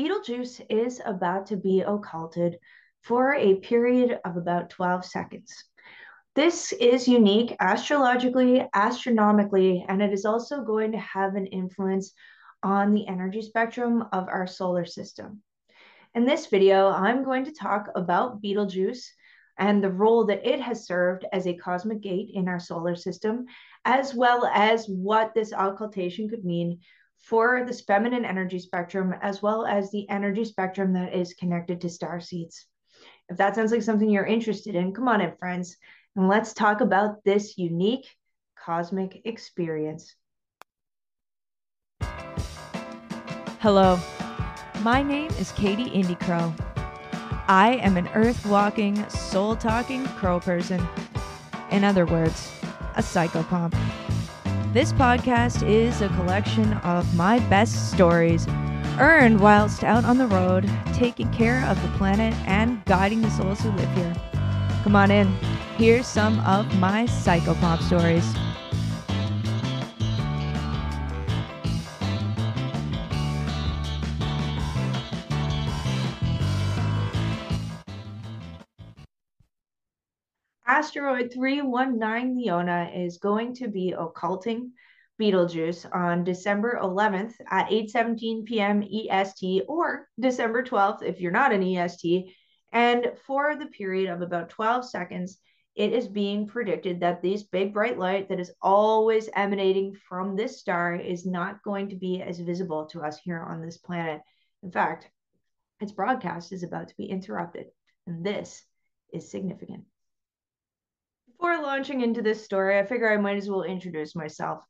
Betelgeuse is about to be occulted for a period of about 12 seconds. This is unique astrologically, astronomically, and it is also going to have an influence on the energy spectrum of our solar system. In this video, I'm going to talk about Betelgeuse and the role that it has served as a cosmic gate in our solar system, as well as what this occultation could mean for this feminine energy spectrum, as well as the energy spectrum that is connected to star seeds. If that sounds like something you're interested in, come on in, friends, and let's talk about this unique cosmic experience. Hello, my name is Katie Indy Crow. I am an earth walking, soul talking crow person. In other words, a psychopomp. This podcast is a collection of my best stories earned whilst out on the road, taking care of the planet and guiding the souls who live here. Come on in. Here's some of my psychopomp stories. Asteroid 319 Leona is going to be occulting Betelgeuse on December 11th at 8:17 p.m. EST or December 12th if you're not an EST. And for the period of about 12 seconds, it is being predicted that this big bright light that is always emanating from this star is not going to be as visible to us here on this planet. In fact, its broadcast is about to be interrupted, and this is significant. Before launching into this story, I figure I might as well introduce myself.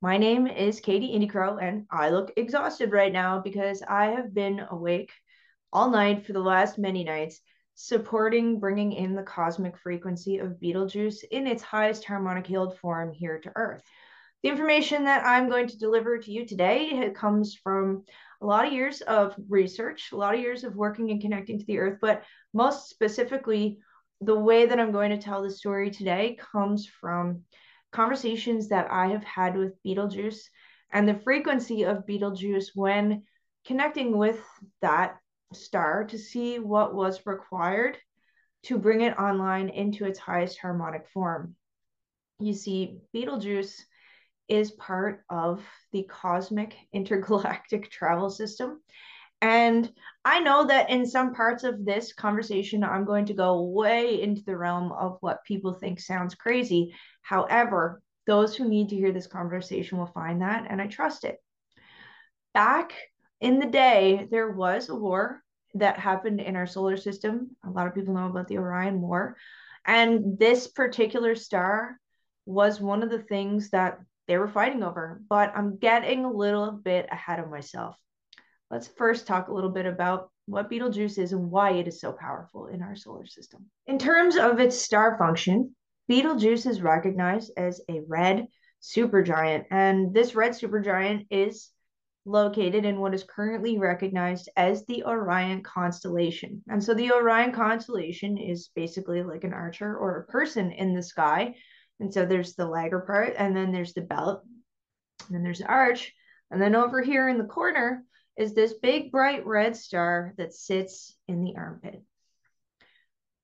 My name is Katie Indycrow, and I look exhausted right now because I have been awake all night for the last many nights, supporting bringing in the cosmic frequency of Betelgeuse in its highest harmonic healed form here to Earth. The information that I'm going to deliver to you today comes from a lot of years of research, a lot of years of working and connecting to the Earth, but most specifically, the way that I'm going to tell the story today comes from conversations that I have had with Betelgeuse and the frequency of Betelgeuse when connecting with that star to see what was required to bring it online into its highest harmonic form. You see, Betelgeuse is part of the cosmic intergalactic travel system. And I know that in some parts of this conversation, I'm going to go way into the realm of what people think sounds crazy. However, those who need to hear this conversation will find that, and I trust it. Back in the day, there was a war that happened in our solar system. A lot of people know about the Orion War. And this particular star was one of the things that they were fighting over. But I'm getting a little bit ahead of myself let's first talk a little bit about what Betelgeuse is and why it is so powerful in our solar system. In terms of its star function, Betelgeuse is recognized as a red supergiant, and this red supergiant is located in what is currently recognized as the Orion constellation. And so the Orion constellation is basically like an archer or a person in the sky. And so there's the lagger part, and then there's the belt, and then there's the arch. And then over here in the corner, is this big bright red star that sits in the armpit.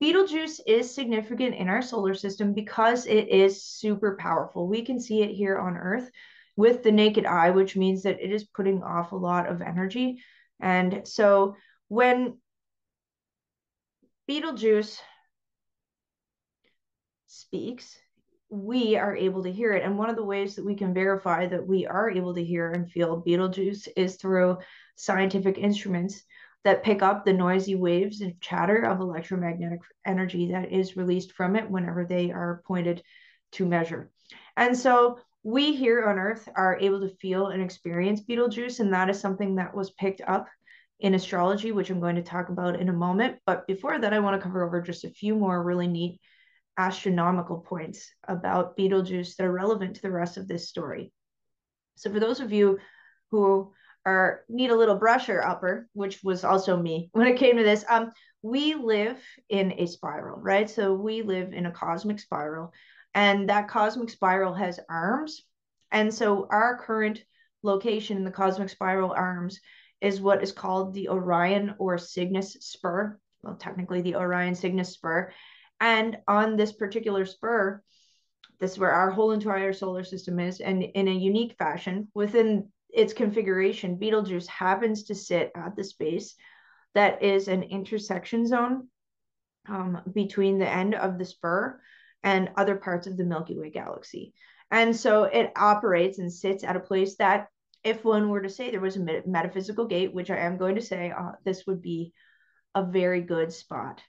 Betelgeuse is significant in our solar system because it is super powerful. We can see it here on Earth with the naked eye, which means that it is putting off a lot of energy. And so when Betelgeuse speaks, we are able to hear it. And one of the ways that we can verify that we are able to hear and feel Betelgeuse is through scientific instruments that pick up the noisy waves and chatter of electromagnetic energy that is released from it whenever they are pointed to measure. And so we here on Earth are able to feel and experience Betelgeuse, and that is something that was picked up in astrology, which I'm going to talk about in a moment. But before that, I want to cover over just a few more really neat astronomical points about Betelgeuse that are relevant to the rest of this story. So for those of you who are need a little brusher upper, which was also me when it came to this, um, we live in a spiral, right? So we live in a cosmic spiral, and that cosmic spiral has arms. And so our current location in the cosmic spiral arms is what is called the Orion or Cygnus spur. Well, technically the Orion Cygnus spur. And on this particular spur, this is where our whole entire solar system is. And in a unique fashion, within its configuration, Betelgeuse happens to sit at the space that is an intersection zone um, between the end of the spur and other parts of the Milky Way galaxy. And so it operates and sits at a place that, if one were to say there was a metaphysical gate, which I am going to say, uh, this would be a very good spot.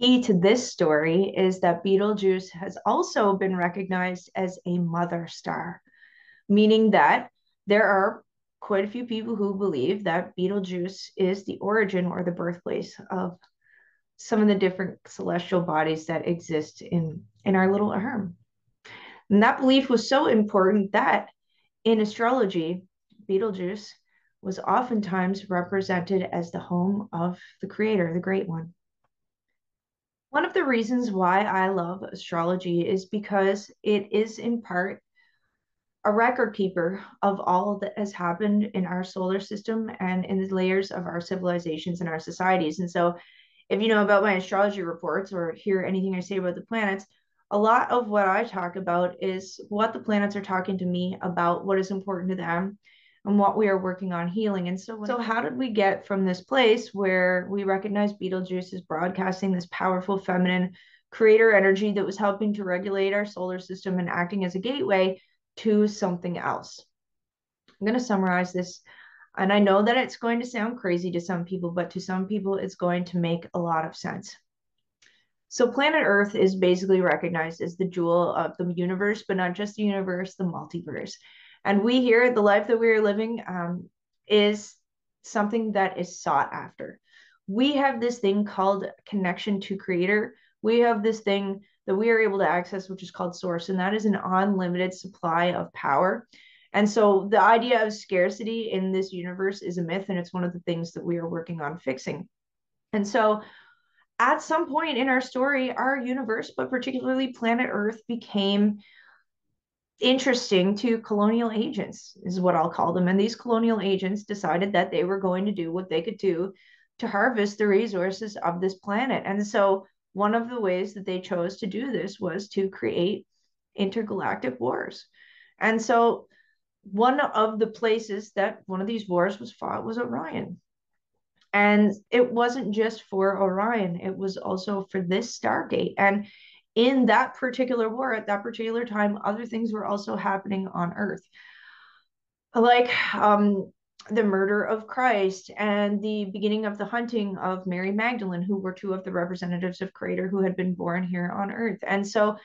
The key to this story is that Betelgeuse has also been recognized as a mother star, meaning that there are quite a few people who believe that Betelgeuse is the origin or the birthplace of some of the different celestial bodies that exist in in our little arm. And that belief was so important that in astrology, Betelgeuse was oftentimes represented as the home of the creator, the great one. One of the reasons why I love astrology is because it is in part a record keeper of all that has happened in our solar system and in the layers of our civilizations and our societies. And so, if you know about my astrology reports or hear anything I say about the planets, a lot of what I talk about is what the planets are talking to me about, what is important to them, and what we are working on healing. And so, so how did we get from this place where we recognize Betelgeuse is broadcasting this powerful feminine creator energy that was helping to regulate our solar system and acting as a gateway to something else. I'm going to summarize this. And I know that it's going to sound crazy to some people, but to some people, it's going to make a lot of sense. So, planet Earth is basically recognized as the jewel of the universe, but not just the universe, the multiverse. And we here, the life that we are living, um, is something that is sought after. We have this thing called connection to creator. We have this thing that we are able to access, which is called source, and that is an unlimited supply of power. And so the idea of scarcity in this universe is a myth, and it's one of the things that we are working on fixing. And so at some point in our story, our universe, but particularly planet Earth, became interesting to colonial agents, is what I'll call them. And these colonial agents decided that they were going to do what they could do to harvest the resources of this planet. And so one of the ways that they chose to do this was to create intergalactic wars. And so one of the places that one of these wars was fought was Orion. And it wasn't just for Orion, it was also for this Stargate. And in that particular war at that particular time, other things were also happening on Earth. Like um, the murder of Christ and the beginning of the hunting of Mary Magdalene, who were two of the representatives of Creator who had been born here on Earth. And so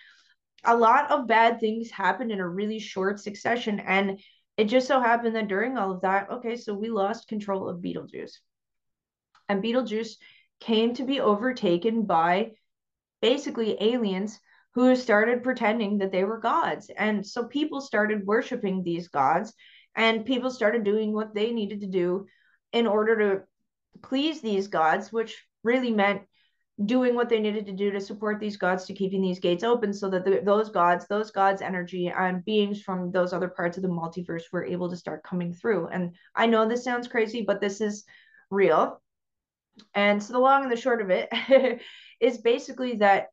a lot of bad things happened in a really short succession. And it just so happened that during all of that, okay, so we lost control of Betelgeuse. And Betelgeuse came to be overtaken by basically aliens who started pretending that they were gods. And so people started worshiping these gods and people started doing what they needed to do in order to please these gods, which really meant doing what they needed to do to support these gods to keeping these gates open so that the, those gods those gods energy and beings from those other parts of the multiverse were able to start coming through and i know this sounds crazy but this is real and so the long and the short of it is basically that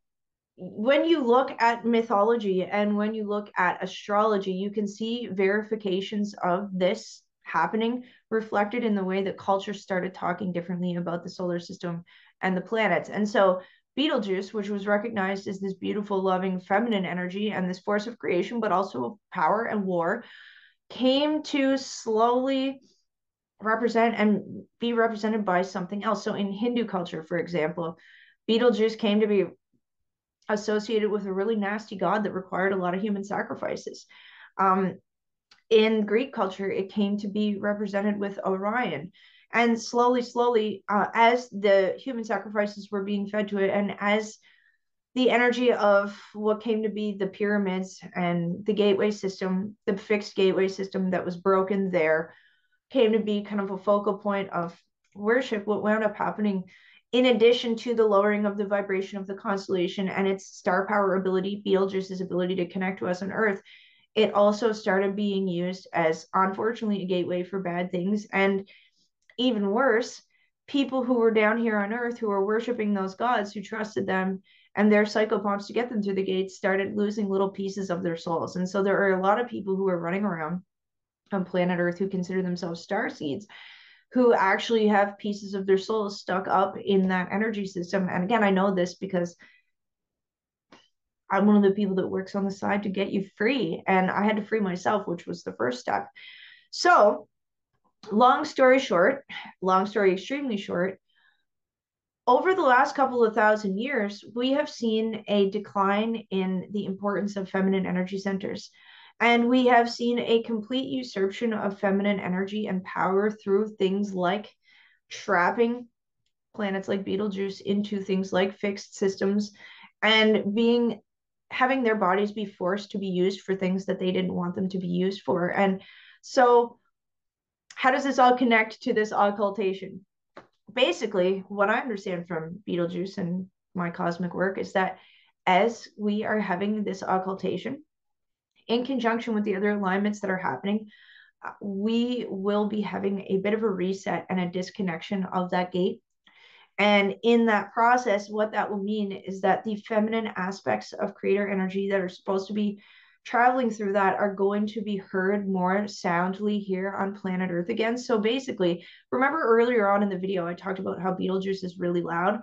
when you look at mythology and when you look at astrology, you can see verifications of this happening reflected in the way that culture started talking differently about the solar system and the planets. And so Betelgeuse, which was recognized as this beautiful, loving, feminine energy and this force of creation, but also power and war, came to slowly represent and be represented by something else. So in Hindu culture, for example, Betelgeuse came to be associated with a really nasty god that required a lot of human sacrifices. Um, in Greek culture, it came to be represented with Orion. And slowly, slowly, uh, as the human sacrifices were being fed to it, and as the energy of what came to be the pyramids and the gateway system, the fixed gateway system that was broken there, came to be kind of a focal point of worship. What wound up happening in addition to the lowering of the vibration of the constellation and its star power ability, Betelgeuse's ability to connect to us on Earth, it also started being used as, unfortunately, a gateway for bad things. And even worse, people who were down here on earth who were worshiping those gods who trusted them and their psychopomps to get them through the gates started losing little pieces of their souls. And so there are a lot of people who are running around on planet Earth who consider themselves star seeds who actually have pieces of their souls stuck up in that energy system. And again, I know this because I'm one of the people that works on the side to get you free. And I had to free myself, which was the first step. So, long story short, long story extremely short, over the last couple of thousand years, we have seen a decline in the importance of feminine energy centers. And we have seen a complete usurpation of feminine energy and power through things like trapping planets like Betelgeuse into things like fixed systems and being having their bodies be forced to be used for things that they didn't want them to be used for. And so, how does this all connect to this occultation? Basically, what I understand from Betelgeuse and my cosmic work is that as we are having this occultation, in conjunction with the other alignments that are happening, uh, we will be having a bit of a reset and a disconnection of that gate and in that process, what that will mean is that the feminine aspects of creator energy that are supposed to be traveling through that are going to be heard more soundly here on planet Earth again. So basically, remember earlier on in the video, I talked about how Betelgeuse is really loud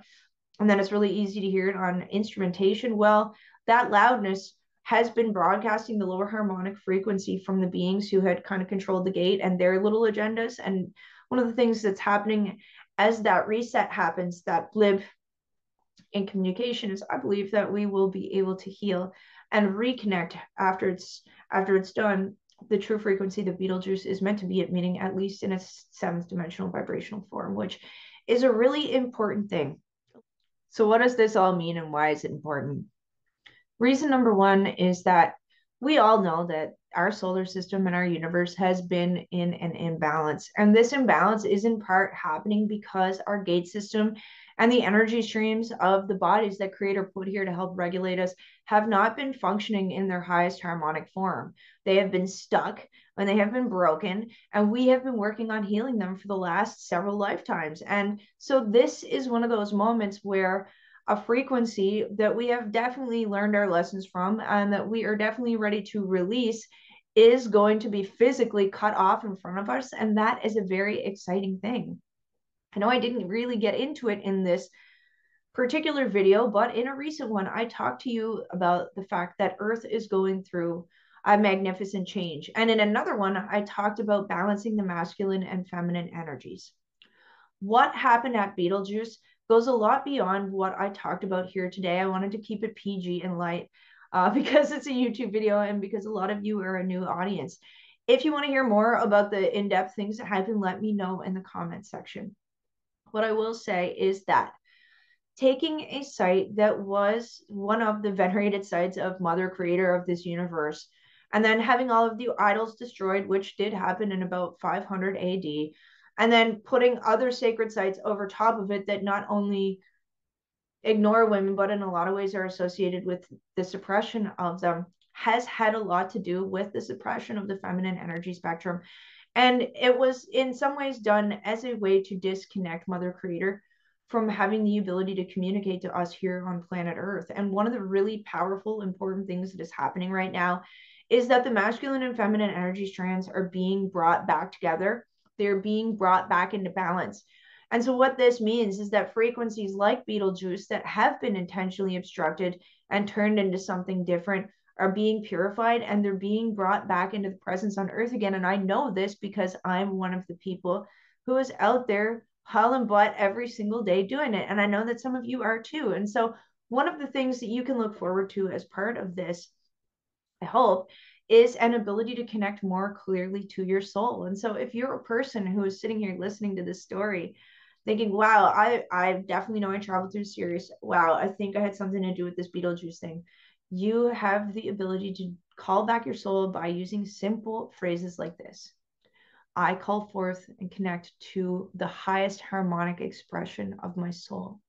and then it's really easy to hear it on instrumentation. Well, that loudness has been broadcasting the lower harmonic frequency from the beings who had kind of controlled the gate and their little agendas. And one of the things that's happening as that reset happens, that blip in communication is I believe that we will be able to heal and reconnect after it's after it's done the true frequency that Betelgeuse is meant to be at, meaning at least in its seventh dimensional vibrational form, which is a really important thing. So, what does this all mean and why is it important? Reason number one is that we all know that our solar system and our universe has been in an imbalance. And this imbalance is in part happening because our gate system and the energy streams of the bodies that Creator put here to help regulate us have not been functioning in their highest harmonic form. They have been stuck and they have been broken, and we have been working on healing them for the last several lifetimes. And so, this is one of those moments where a frequency that we have definitely learned our lessons from and that we are definitely ready to release is going to be physically cut off in front of us. And that is a very exciting thing. I know I didn't really get into it in this particular video, but in a recent one, I talked to you about the fact that Earth is going through a magnificent change. And in another one, I talked about balancing the masculine and feminine energies. What happened at Betelgeuse goes a lot beyond what I talked about here today. I wanted to keep it PG and light uh, because it's a YouTube video and because a lot of you are a new audience. If you want to hear more about the in depth things that happen, let me know in the comments section. What I will say is that taking a site that was one of the venerated sites of Mother Creator of this universe, and then having all of the idols destroyed, which did happen in about 500 AD, and then putting other sacred sites over top of it that not only ignore women, but in a lot of ways are associated with the suppression of them, has had a lot to do with the suppression of the feminine energy spectrum. And it was in some ways done as a way to disconnect Mother Creator from having the ability to communicate to us here on planet Earth. And one of the really powerful, important things that is happening right now is that the masculine and feminine energy strands are being brought back together they're being brought back into balance. And so, what this means is that frequencies like Betelgeuse that have been intentionally obstructed and turned into something different are being purified and they're being brought back into the presence on earth again. And I know this because I'm one of the people who is out there hauling butt every single day doing it. And I know that some of you are too. And so, one of the things that you can look forward to as part of this, I hope, is an ability to connect more clearly to your soul. And so if you're a person who is sitting here listening to this story, thinking, wow, I, I definitely know I traveled through Sirius. Wow, I think I had something to do with this Betelgeuse thing. You have the ability to call back your soul by using simple phrases like this. I call forth and connect to the highest harmonic expression of my soul.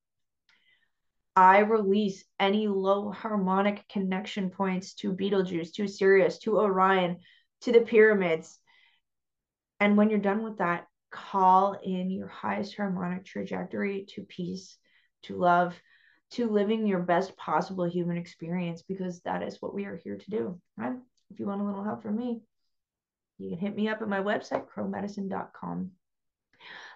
I release any low harmonic connection points to Betelgeuse, to Sirius, to Orion, to the pyramids. And when you're done with that, call in your highest harmonic trajectory to peace, to love, to living your best possible human experience, because that is what we are here to do. Right? If you want a little help from me, you can hit me up at my website, crowmedicine.com.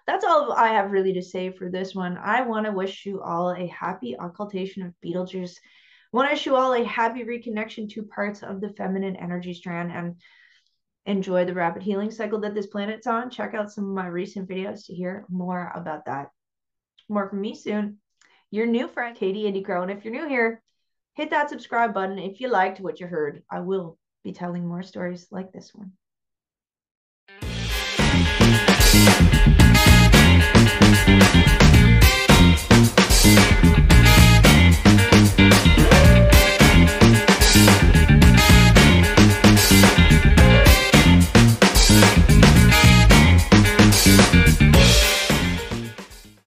That's all I have really to say for this one. I want to wish you all a happy occultation of Betelgeuse. I want to wish you all a happy reconnection to parts of the feminine energy strand and enjoy the rapid healing cycle that this planet's on. Check out some of my recent videos to hear more about that. More from me soon. Your new friend, Katie Indy Crow. And if you're new here, hit that subscribe button if you liked what you heard. I will be telling more stories like this one.